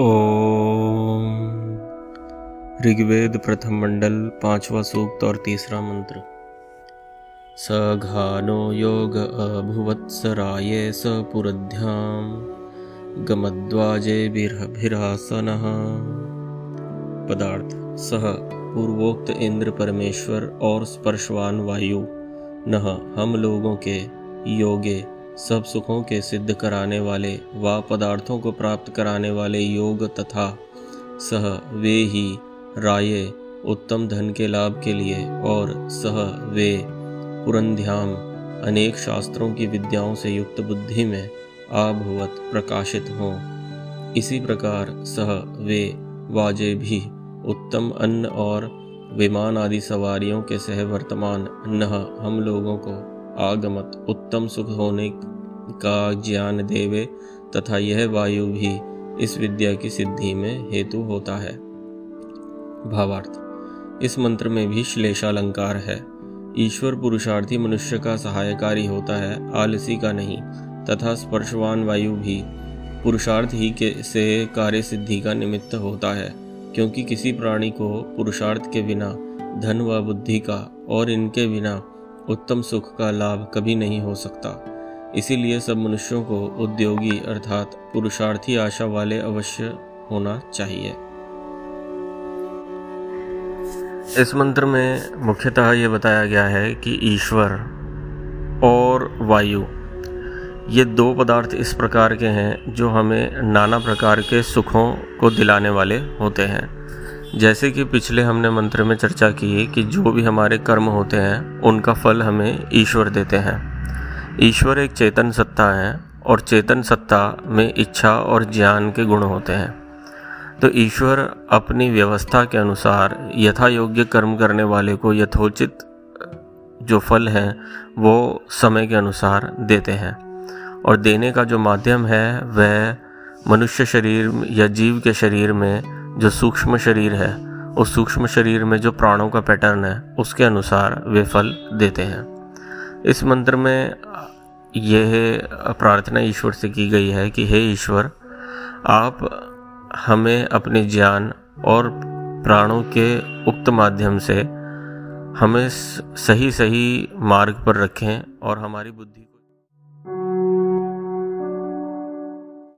ओम। ऋग्वेद प्रथम मंडल, पांचवा सूक्त और तीसरा मंत्र। सघानो योग अभुवत्सराये स पुरध्याम, गमद्वाजे भिरासन। पदार्थ सह पूर्वोक्त इंद्र परमेश्वर और स्पर्शवान वायु, न, हम लोगों के योगे सब सुखों के सिद्ध कराने वाले, व पदार्थों को प्राप्त कराने वाले योग तथा सह वे ही राय, उत्तम धन के लाभ के लिए और सह वे पुरंध्याम, अनेक शास्त्रों की विद्याओं से युक्त बुद्धि में आभवत प्रकाशित हों। इसी प्रकार सह वे वाजे भी उत्तम अन्न और विमान आदि सवारियों के सह वर्तमान न हम लोगों को आगमत उत्तम सुख होने का ज्ञान देवे तथा यह वायु भी इस विद्या की सिद्धि में हेतु होता है। भावार्थ, इस मंत्र में भी श्लेषालंकार है। ईश्वर पुरुषार्थी मनुष्य का सहायकारी होता है, आलसी का नहीं, तथा स्पर्शवान वायु भी पुरुषार्थ ही के से कार्य सिद्धि का निमित्त होता है, क्योंकि किसी प्राणी को पुरुषार्थ के बिना धन व बुद्धि का और इनके बिना उत्तम सुख का लाभ कभी नहीं हो सकता। इसीलिए सब मनुष्यों को उद्योगी अर्थात पुरुषार्थी आशा वाले अवश्य होना चाहिए। इस मंत्र में मुख्यतः ये बताया गया है कि ईश्वर और वायु, ये दो पदार्थ इस प्रकार के हैं जो हमें नाना प्रकार के सुखों को दिलाने वाले होते हैं। जैसे कि पिछले हमने मंत्र में चर्चा की कि जो भी हमारे कर्म होते हैं, उनका फल हमें ईश्वर देते हैं। ईश्वर एक चेतन सत्ता है और चेतन सत्ता में इच्छा और ज्ञान के गुण होते हैं। तो ईश्वर अपनी व्यवस्था के अनुसार यथा योग्य कर्म करने वाले को यथोचित जो फल है, वो समय के अनुसार देते हैं। और देने का जो माध्यम है, वह मनुष्य शरीर या जीव के शरीर में जो सूक्ष्म शरीर है, उस सूक्ष्म शरीर में जो प्राणों का पैटर्न है, उसके अनुसार वे फल देते हैं। इस मंत्र में यह प्रार्थना ईश्वर से की गई है कि, हे ईश्वर, आप हमें अपने ज्ञान और प्राणों के उक्त माध्यम से हमें सही सही मार्ग पर रखें और हमारी बुद्धि